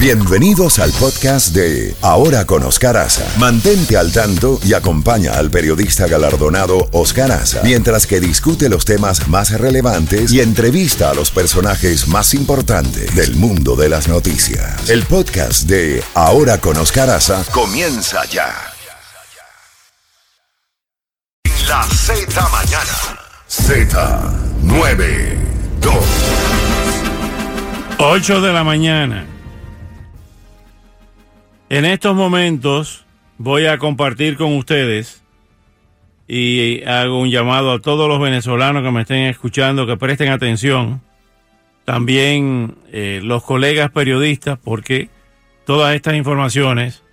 Bienvenidos al podcast de Ahora con Oscar Aza. Mantente al tanto y acompaña al periodista galardonado Oscar Aza mientras que discute los temas más relevantes y entrevista a los personajes más importantes del mundo de las noticias. El podcast de Ahora con Oscar Aza comienza ya. La Z mañana. Z92. 8 de la mañana. En estos momentos voy a compartir con ustedes y hago un llamado a todos los venezolanos que me estén escuchando que presten atención. También eh, los colegas periodistas, porque todas estas informaciones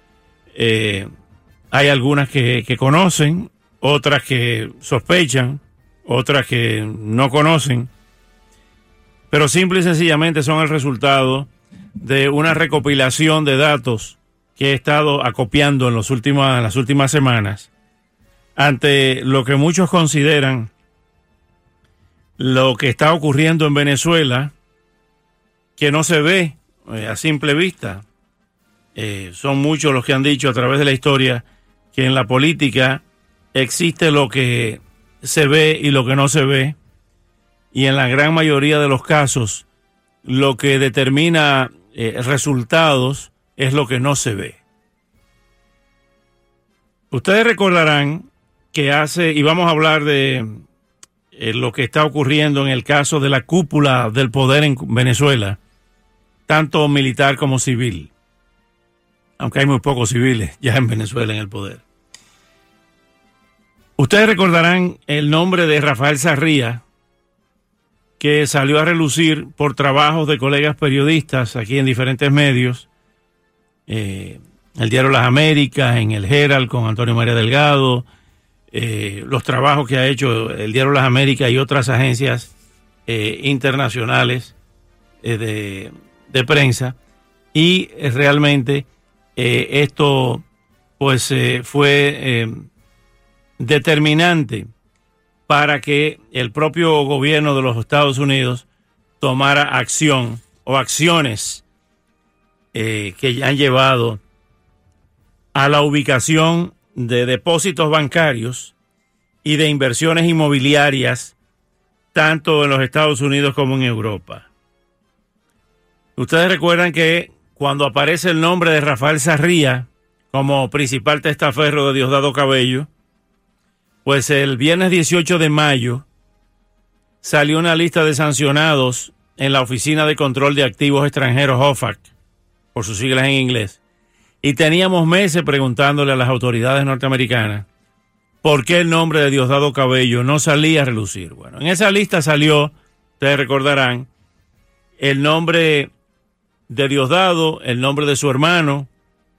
eh, hay algunas que, que conocen, otras que sospechan, otras que no conocen, pero simple y sencillamente son el resultado de una recopilación de datos que he estado acopiando en, los las últimas semanas ante lo que muchos consideran lo que está ocurriendo en Venezuela, que no se ve eh, a simple vista. Eh, son muchos los que han dicho a través de la historia que en la política existe lo que se ve y lo que no se ve, y en la gran mayoría de los casos lo que determina eh, resultados es lo que no se ve. Ustedes recordarán que hace, y vamos a hablar de eh, lo que está ocurriendo en el caso de la cúpula del poder en Venezuela, tanto militar como civil, aunque hay muy pocos civiles ya en Venezuela en el poder. Ustedes recordarán el nombre de Rafael Sarría, que salió a relucir por trabajos de colegas periodistas aquí en diferentes medios, eh, el Diario Las Américas, en el Herald con Antonio María Delgado, eh, los trabajos que ha hecho el Diario Las Américas y otras agencias eh, internacionales de, de, prensa. Y realmente esto pues fue determinante para que el propio gobierno de los Estados Unidos tomara acción o acciones eh, que han llevado a la ubicación de depósitos bancarios y de inversiones inmobiliarias tanto en los Estados Unidos como en Europa. Ustedes recuerdan que cuando aparece el nombre de Rafael Sarría como principal testaferro de Diosdado Cabello, pues el viernes 18 de mayo salió una lista de sancionados en la Oficina de Control de Activos Extranjeros OFAC por sus siglas en inglés. Y teníamos meses preguntándole a las autoridades norteamericanas por qué el nombre de Diosdado Cabello no salía a relucir. Bueno, en esa lista salió, ustedes recordarán, el nombre de Diosdado, el nombre de su hermano,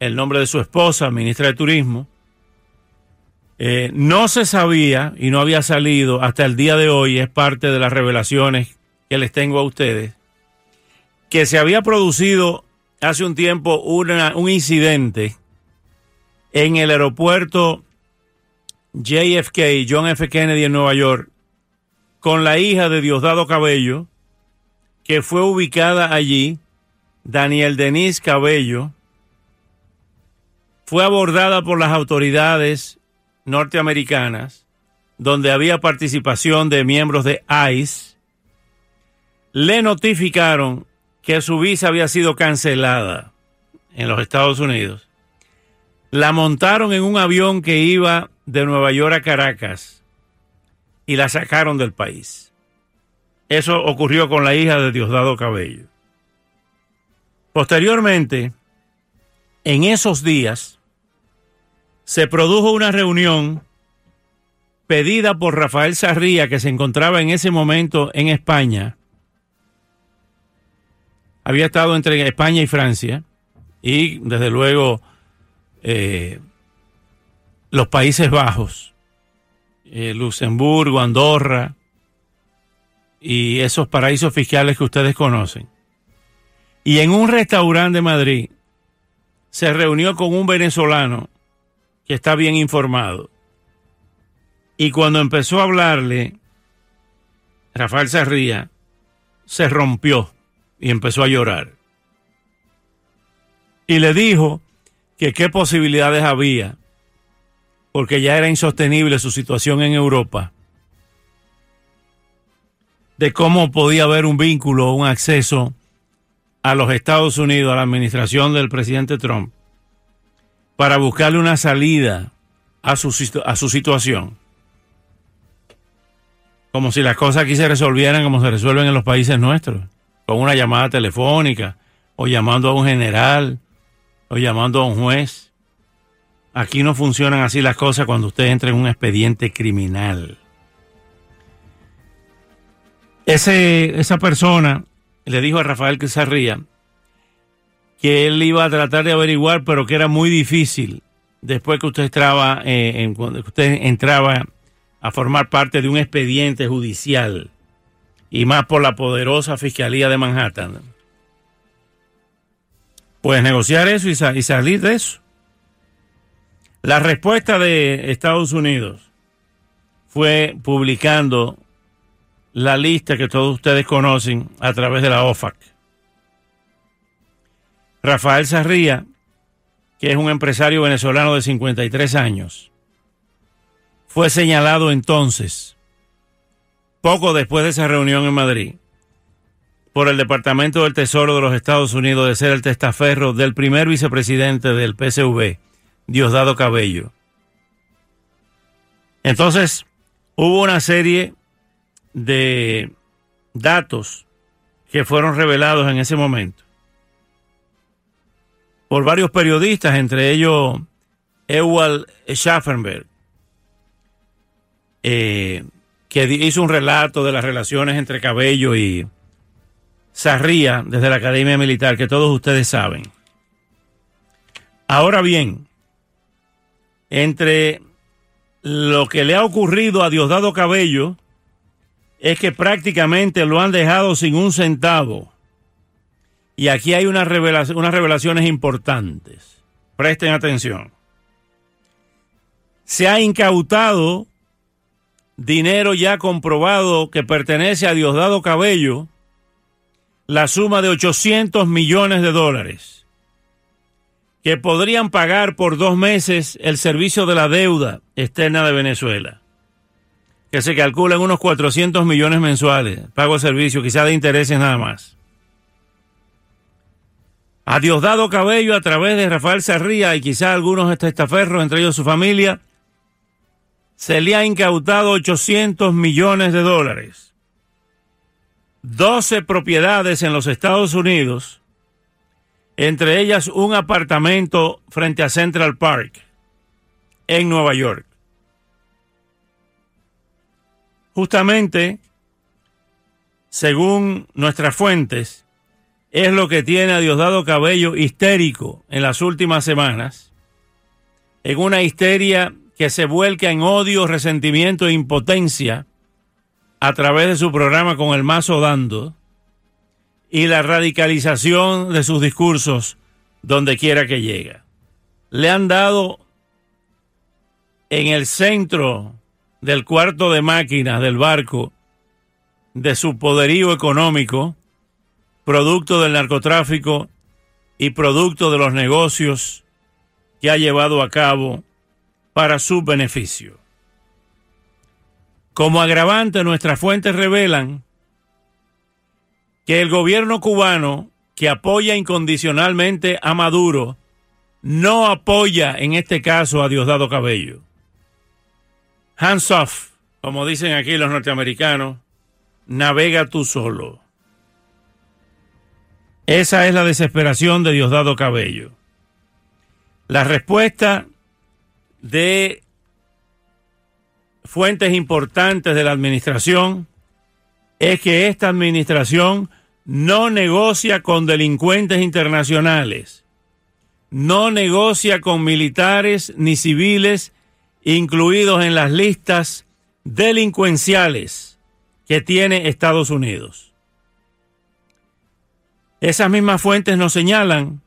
el nombre de su esposa, ministra de Turismo. Eh, no se sabía y no había salido hasta el día de hoy, es parte de las revelaciones que les tengo a ustedes, que se había producido hace un tiempo un incidente en el aeropuerto JFK, John F. Kennedy en Nueva York, con la hija de Diosdado Cabello, que fue ubicada allí, Daniel Denise Cabello, fue abordada por las autoridades norteamericanas, donde había participación de miembros de ICE, le notificaron que su visa había sido cancelada en los Estados Unidos. La montaron en un avión que iba de Nueva York a Caracas y la sacaron del país. Eso ocurrió con la hija de Diosdado Cabello. Posteriormente, en esos días, se produjo una reunión pedida por Rafael Sarría, que se encontraba en ese momento en España, había estado entre España y Francia y desde luego eh, los Países Bajos, eh, Luxemburgo, Andorra y esos paraísos fiscales que ustedes conocen. Y en un restaurante de Madrid se reunió con un venezolano que está bien informado. Y cuando empezó a hablarle, Rafael Sarría se rompió y empezó a llorar. y le dijo que qué posibilidades había, porque ya era insostenible su situación en Europa, de cómo podía haber un vínculo, un acceso a los Estados Unidos, a la administración del presidente Trump, para buscarle una salida a su, a su situación. Como si las cosas aquí se resolvieran como se resuelven en los países nuestros, con una llamada telefónica, o llamando a un general, o llamando a un juez. Aquí no funcionan así las cosas cuando usted entra en un expediente criminal. Ese, esa persona le dijo a Rafael Quizarría que él iba a tratar de averiguar, pero que era muy difícil después que usted eh, usted entraba a formar parte de un expediente judicial y más por la poderosa Fiscalía de Manhattan. Pues negociar eso y, y salir de eso. La respuesta de Estados Unidos fue publicando la lista que todos ustedes conocen a través de la OFAC. Rafael Sarría, que es un empresario venezolano de 53 años, fue señalado entonces, poco después de esa reunión en Madrid, por el Departamento del Tesoro de los Estados Unidos de ser el testaferro del primer vicepresidente del PSV, Diosdado Cabello. Entonces, hubo una serie de datos que fueron revelados en ese momento por varios periodistas, entre ellos Ewald Schaffenberg, eh, que hizo un relato de las relaciones entre Cabello y Sarría desde la Academia Militar, que todos ustedes saben. Ahora bien, entre lo que le ha ocurrido a Diosdado Cabello es que prácticamente lo han dejado sin un centavo. Y aquí hay unas, unas revelaciones importantes. Presten atención. Se ha incautado dinero ya comprobado que pertenece a Diosdado Cabello, la suma de 800 millones de dólares, que podrían pagar por dos meses el servicio de la deuda externa de Venezuela, que se calcula en unos 400 millones mensuales, pago de servicio, quizá de intereses nada más. A Diosdado Cabello, a través de Rafael Sarría y quizá algunos testaferros, entre ellos su familia, se le ha incautado 800 millones de dólares. 12 propiedades en los Estados Unidos, entre ellas un apartamento frente a Central Park, en Nueva York. Justamente, según nuestras fuentes, es lo que tiene a Diosdado Cabello histérico en las últimas semanas, en una histeria que se vuelca en odio, resentimiento e impotencia a través de su programa con el mazo dando y la radicalización de sus discursos donde quiera que llega. Le han dado en el centro del cuarto de máquinas del barco de su poderío económico, producto del narcotráfico y producto de los negocios que ha llevado a cabo para su beneficio. Como agravante, nuestras fuentes revelan que el gobierno cubano, que apoya incondicionalmente a Maduro, no apoya en este caso a Diosdado Cabello. Hands off, como dicen aquí los norteamericanos, navega tú solo. Esa es la desesperación de Diosdado Cabello. La respuesta de fuentes importantes de la administración es que esta administración no negocia con delincuentes internacionales, no negocia con militares ni civiles incluidos en las listas delincuenciales que tiene Estados Unidos. Esas mismas fuentes nos señalan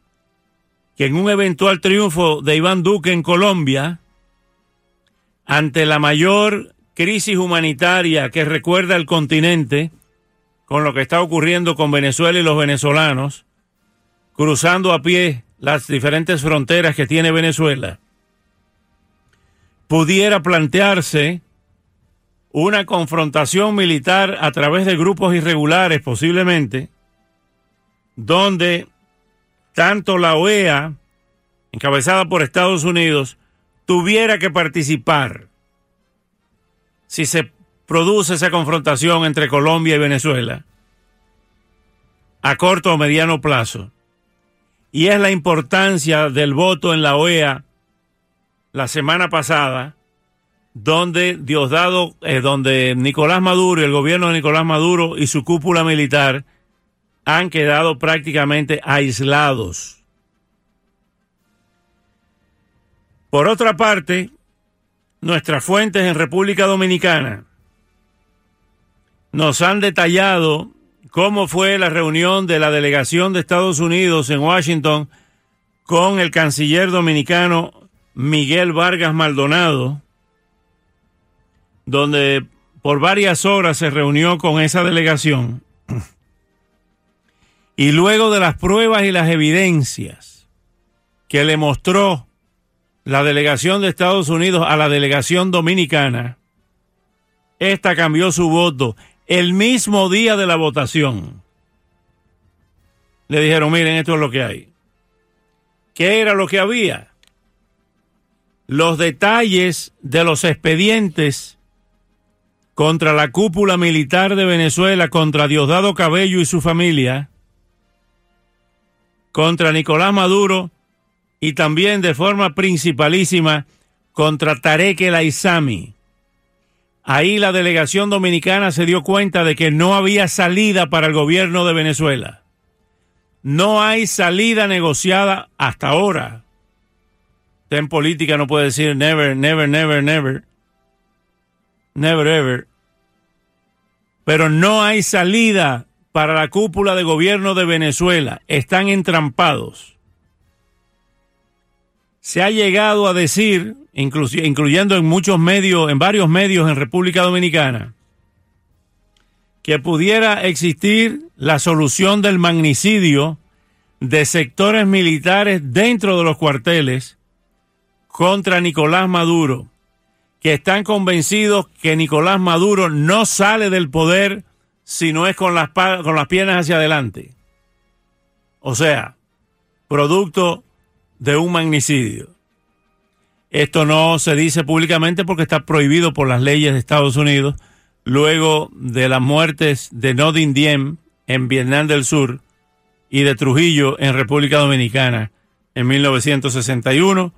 que en un eventual triunfo de Iván Duque en Colombia, ante la mayor crisis humanitaria que recuerda el continente, con lo que está ocurriendo con Venezuela y los venezolanos, cruzando a pie las diferentes fronteras que tiene Venezuela, pudiera plantearse una confrontación militar a través de grupos irregulares posiblemente, donde tanto la OEA, encabezada por Estados Unidos, tuviera que participar si se produce esa confrontación entre Colombia y Venezuela a corto o mediano plazo. Y es la importancia del voto en la OEA la semana pasada, donde Diosdado, eh, donde Nicolás Maduro y el gobierno de Nicolás Maduro y su cúpula militar han quedado prácticamente aislados. Por otra parte, nuestras fuentes en República Dominicana nos han detallado cómo fue la reunión de la delegación de Estados Unidos en Washington con el canciller dominicano Miguel Vargas Maldonado, donde por varias horas se reunió con esa delegación. Y luego de las pruebas y las evidencias que le mostró la delegación de Estados Unidos a la delegación dominicana, esta cambió su voto el mismo día de la votación. Le dijeron, miren, esto es lo que hay. ¿Qué era lo que había? Los detalles de los expedientes contra la cúpula militar de Venezuela, contra Diosdado Cabello y su familia, contra Nicolás Maduro y también de forma principalísima contra Tarek El Aizami Ahí la delegación dominicana se dio cuenta de que no había salida para el gobierno de Venezuela. No hay salida negociada hasta ahora. Usted en política no puede decir never, never, never, never. Never, ever. Pero no hay salida para la cúpula de gobierno de Venezuela. Están entrampados. Se ha llegado a decir incluyendo en muchos medios, en varios medios en República Dominicana, que pudiera existir la solución del magnicidio de sectores militares dentro de los cuarteles contra Nicolás Maduro, que están convencidos que Nicolás Maduro no sale del poder si no es con las, con las piernas hacia adelante. O sea, producto de un magnicidio. Esto no se dice públicamente porque está prohibido por las leyes de Estados Unidos luego de las muertes de Nodin Diem en Vietnam del Sur y de Trujillo en República Dominicana en 1961.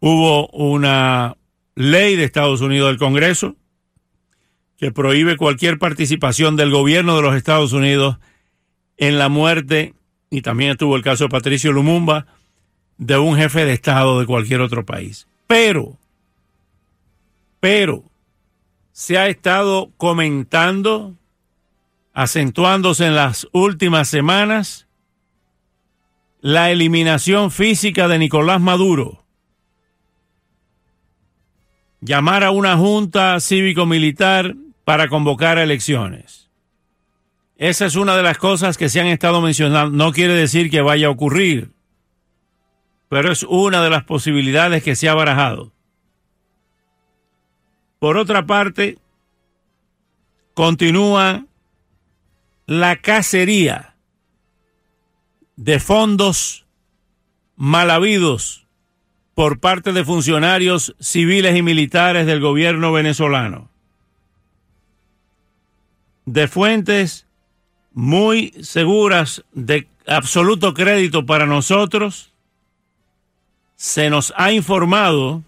Hubo una ley de Estados Unidos del Congreso que prohíbe cualquier participación del gobierno de los Estados Unidos en la muerte, y también estuvo el caso de Patricio Lumumba, de un jefe de Estado de cualquier otro país. Pero, pero, se ha estado comentando, acentuándose en las últimas semanas, la eliminación física de Nicolás Maduro. Llamar a una junta cívico-militar para convocar elecciones. Esa es una de las cosas que se han estado mencionando. No quiere decir que vaya a ocurrir pero es una de las posibilidades que se ha barajado. Por otra parte, continúa la cacería de fondos mal habidos por parte de funcionarios civiles y militares del gobierno venezolano. De fuentes muy seguras de absoluto crédito para nosotros, se nos ha informado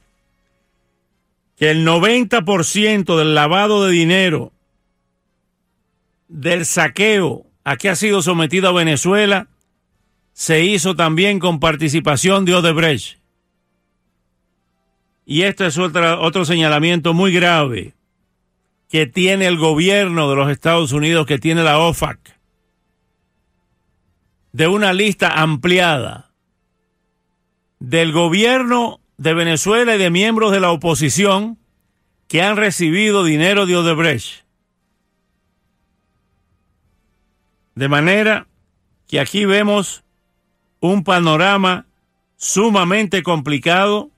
que el 90% del lavado de dinero del saqueo a que ha sido sometido Venezuela se hizo también con participación de Odebrecht. Y este es otro señalamiento muy grave que tiene el gobierno de los Estados Unidos, que tiene la OFAC, de una lista ampliada del gobierno de Venezuela y de miembros de la oposición que han recibido dinero de Odebrecht. De manera que aquí vemos un panorama sumamente complicado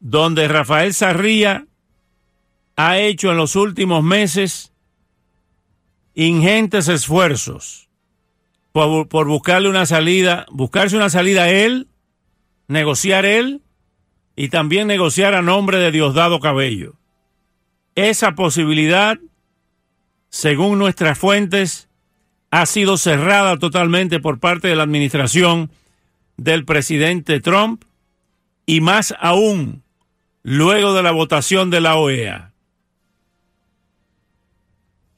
donde Rafael Sarría ha hecho en los últimos meses ingentes esfuerzos por, por, buscarle una salida, buscarse una salida a él, negociar él y también negociar a nombre de Diosdado Cabello. Esa posibilidad, según nuestras fuentes, ha sido cerrada totalmente por parte de la administración del presidente Trump y más aún luego de la votación de la OEA.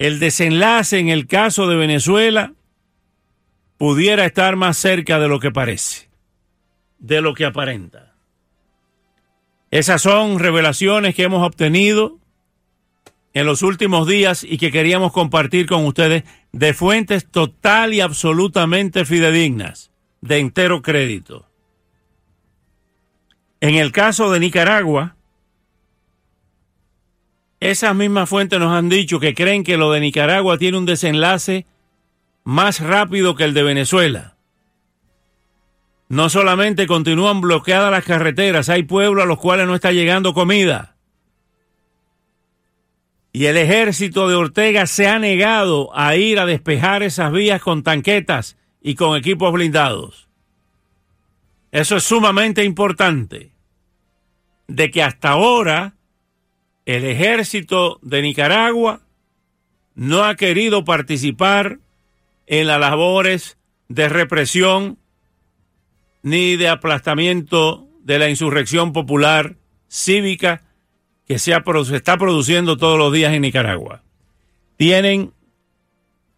El desenlace en el caso de Venezuela pudiera estar más cerca de lo que parece, de lo que aparenta. Esas son revelaciones que hemos obtenido en los últimos días y que queríamos compartir con ustedes de fuentes total y absolutamente fidedignas, de entero crédito. En el caso de Nicaragua, esas mismas fuentes nos han dicho que creen que lo de Nicaragua tiene un desenlace más rápido que el de Venezuela. No solamente continúan bloqueadas las carreteras, hay pueblos a los cuales no está llegando comida. Y el ejército de Ortega se ha negado a ir a despejar esas vías con tanquetas y con equipos blindados. Eso es sumamente importante. De que hasta ahora el ejército de Nicaragua no ha querido participar en las labores de represión ni de aplastamiento de la insurrección popular cívica que se, está produciendo todos los días en Nicaragua. Tienen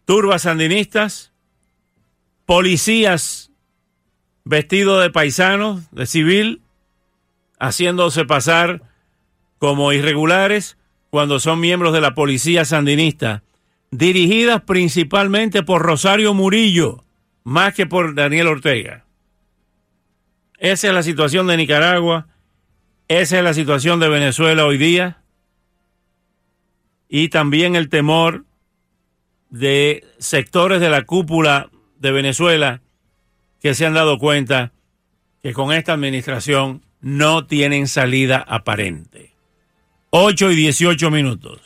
turbas sandinistas, policías vestidos de paisanos, de civil, haciéndose pasar como irregulares cuando son miembros de la policía sandinista, dirigidas principalmente por Rosario Murillo, más que por Daniel Ortega. Esa es la situación de Nicaragua, esa es la situación de Venezuela hoy día y también el temor de sectores de la cúpula de Venezuela que se han dado cuenta que con esta administración no tienen salida aparente. 8 y 18 minutos.